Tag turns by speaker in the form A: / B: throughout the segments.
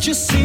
A: Just see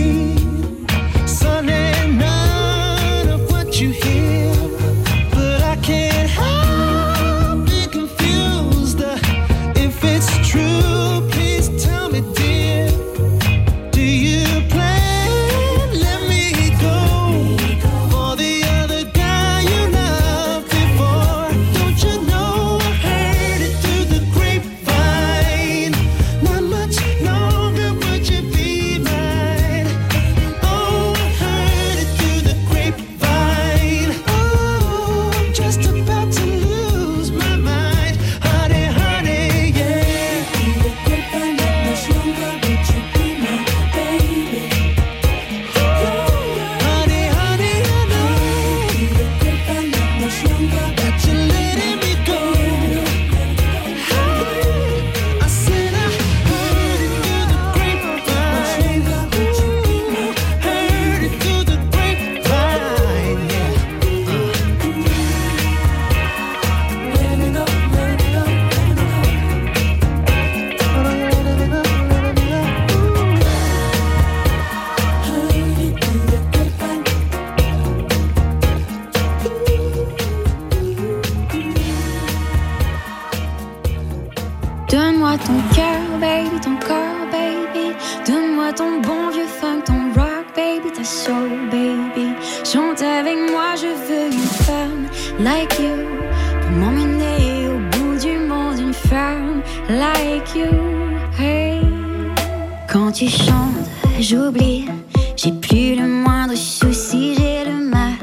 A: J'ai plus le moindre souci, j'ai le mal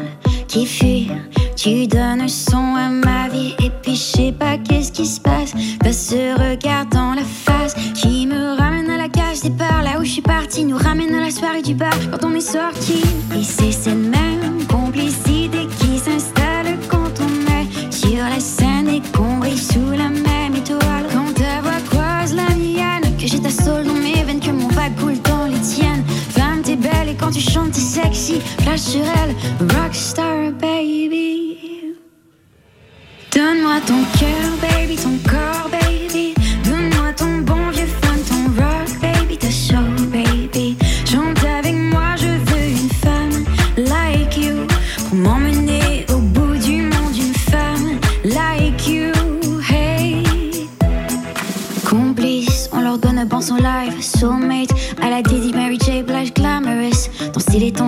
A: qui fuit. Tu donnes son à ma vie et puis je sais pas qu'est-ce qui se passe. pas ce regard dans la face qui me ramène à la cage départ. Là où je suis partie nous ramène à la soirée du bar quand on est sorti. Et c'est cette même complicité qui s'installe quand on est sur la scène et qu'on brille sous la main. méchante et sexy, flash sur elle, rockstar baby. Donne-moi ton cœur, baby, ton corps, baby. Donne-moi ton bon vieux fun, ton rock, baby,
B: ta show.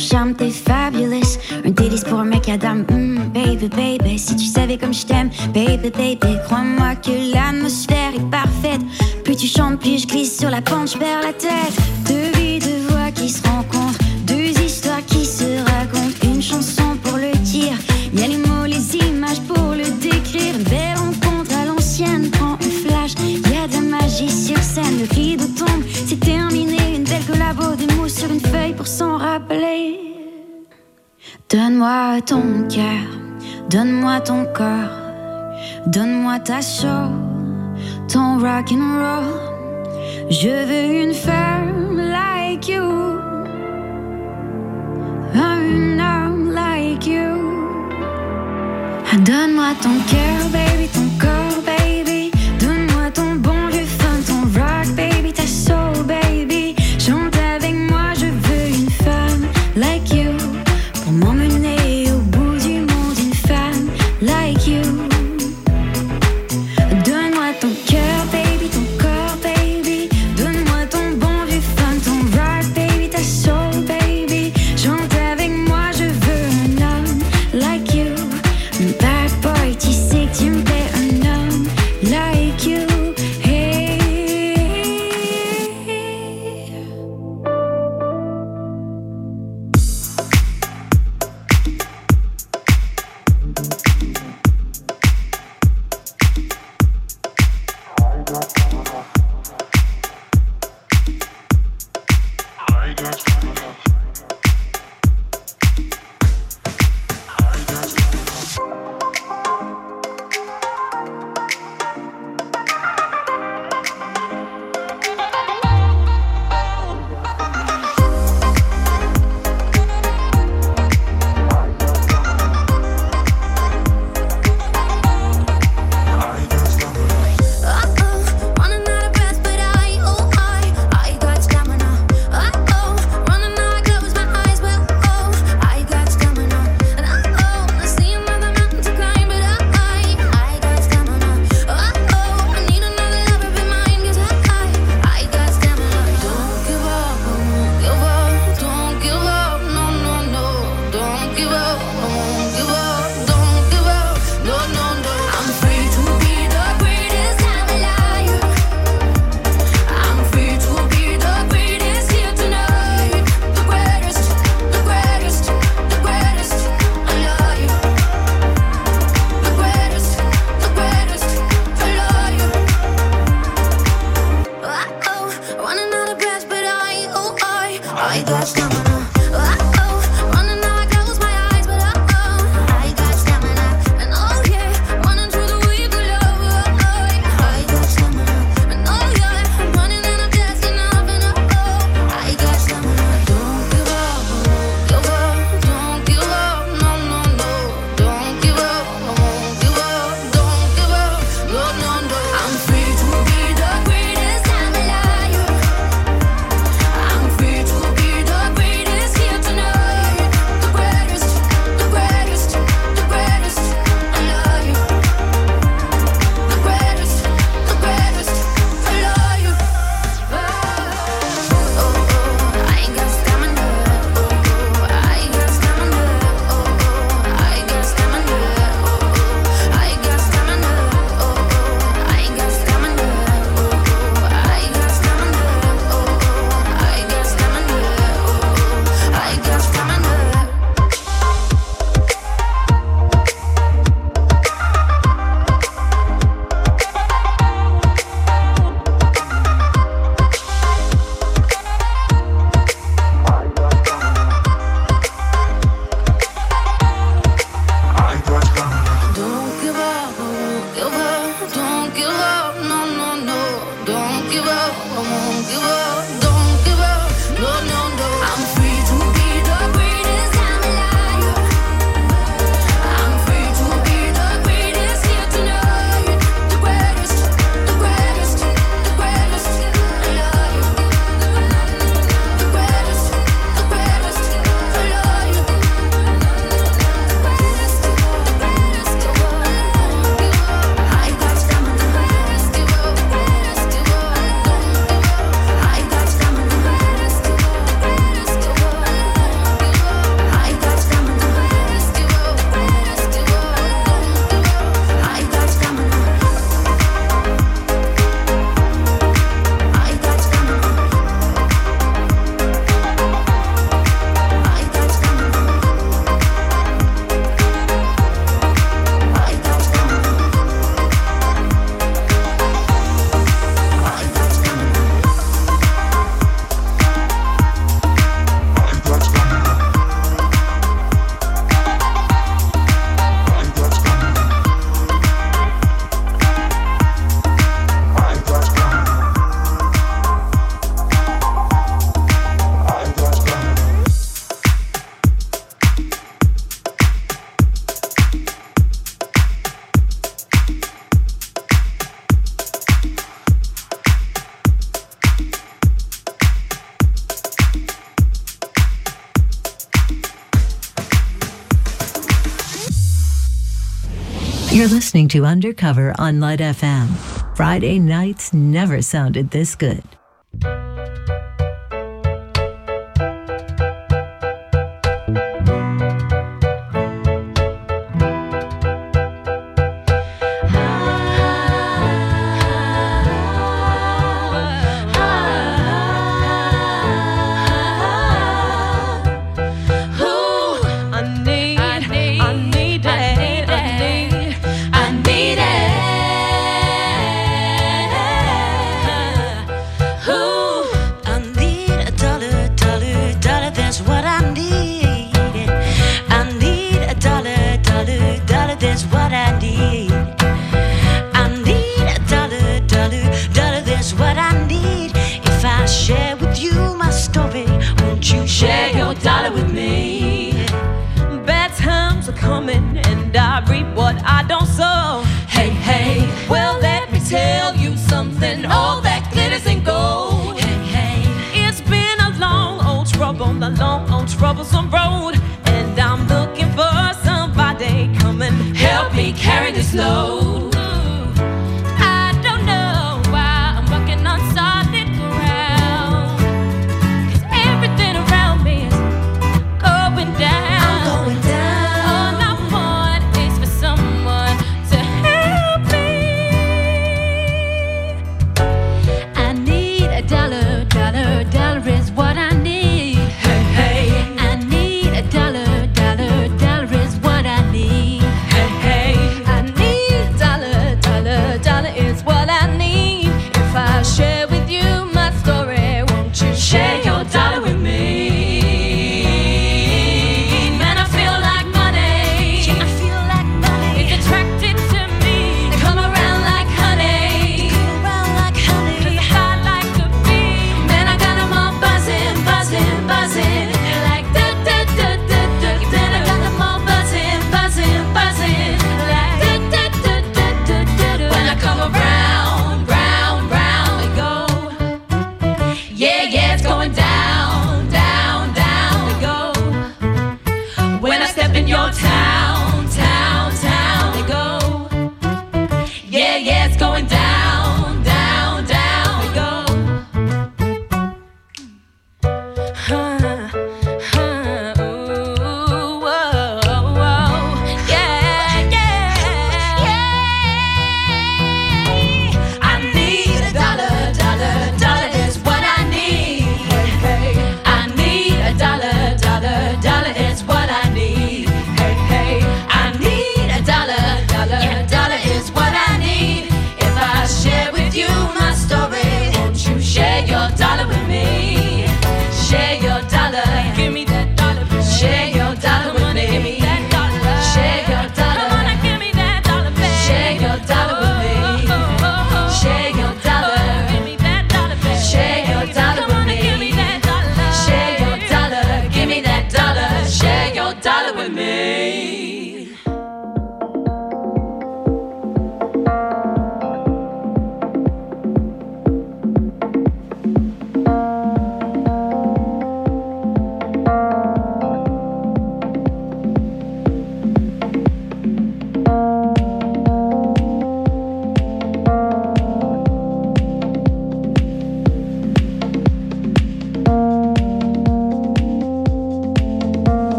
B: charme, t'es fabulous. Un délice pour un mec à dame, hmm, baby, baby. Si tu savais comme je t'aime, baby, baby. Crois-moi que l'atmosphère est parfaite. Plus tu chantes, plus je glisse sur la pente, perds la tête. Deux vies, deux voix qui se rencontrent, deux histoires qui se racontent. Une chanson pour le dire, y a les mots, les images pour le décrire. Une belle rencontre à l'ancienne, prends un flash. Y a de la magie sur scène, le rideau tombe, c'est terminé. Une belle collabo, des mots sur une feuille pour s'en rappeler. Donne-moi ton cœur, donne-moi ton corps, donne-moi ta show, ton rock and roll. Je veux une femme like you, un homme like you. Donne-moi ton cœur, baby.
C: give up.
D: You're listening to Undercover on Light FM. Friday nights never sounded this good.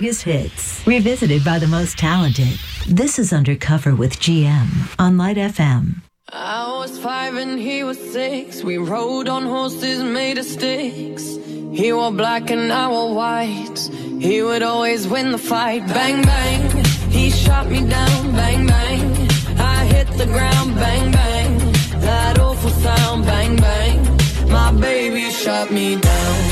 D: Biggest hits, revisited by the most talented. This is Undercover with GM on Light FM.
E: I was five and he was six. We rode on horses made of sticks. He wore black and I wore white. He would always win the fight. Bang, bang. He shot me down. Bang, bang. I hit the ground. Bang, bang. That awful sound. Bang, bang. My baby shot me down.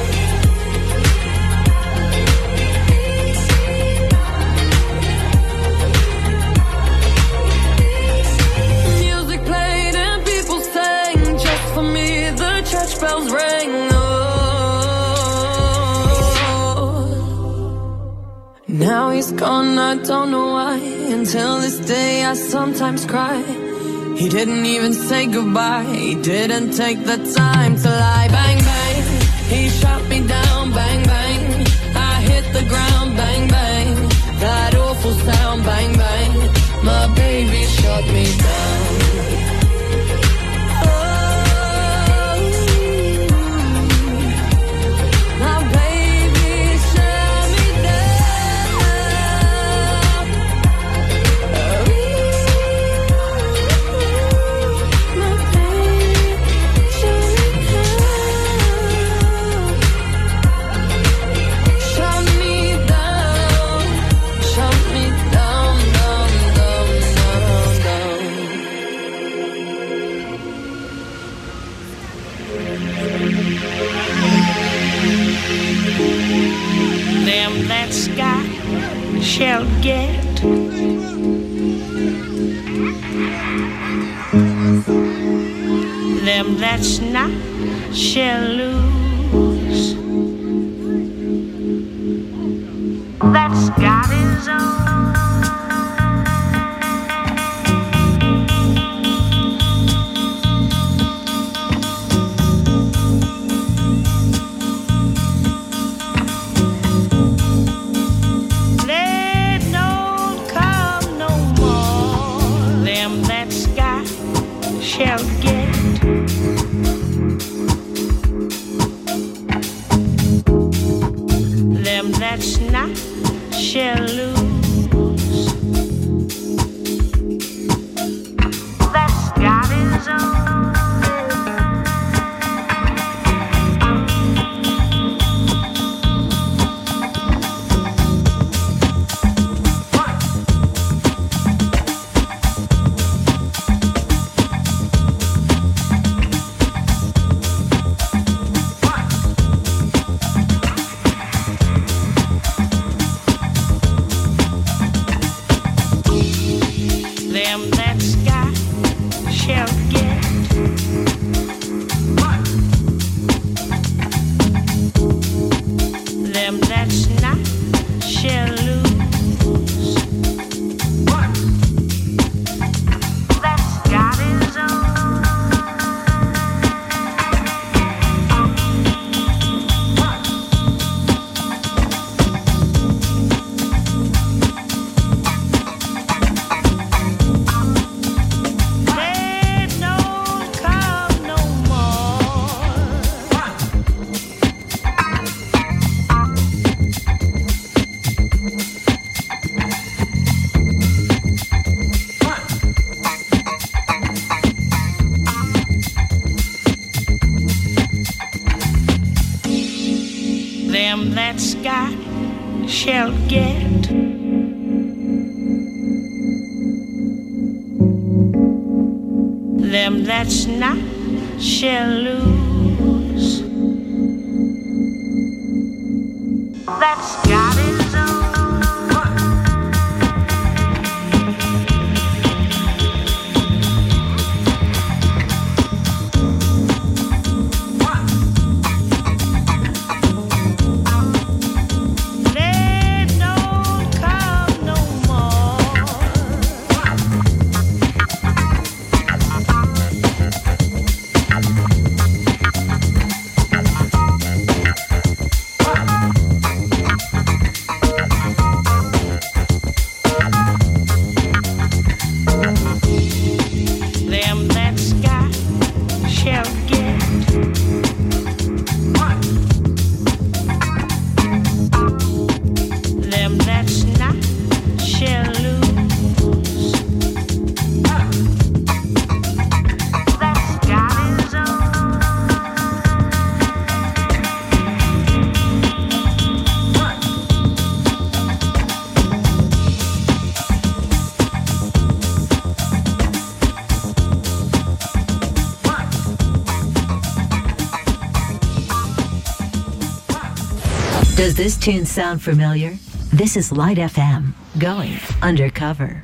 E: Bells rang. Oh. Now he's gone, I don't know why. Until this day, I sometimes cry. He didn't even say goodbye. He didn't take the time to lie. Bang bang, he shot me down. Bang bang,
F: Does this tune sound familiar? This is Light FM going undercover.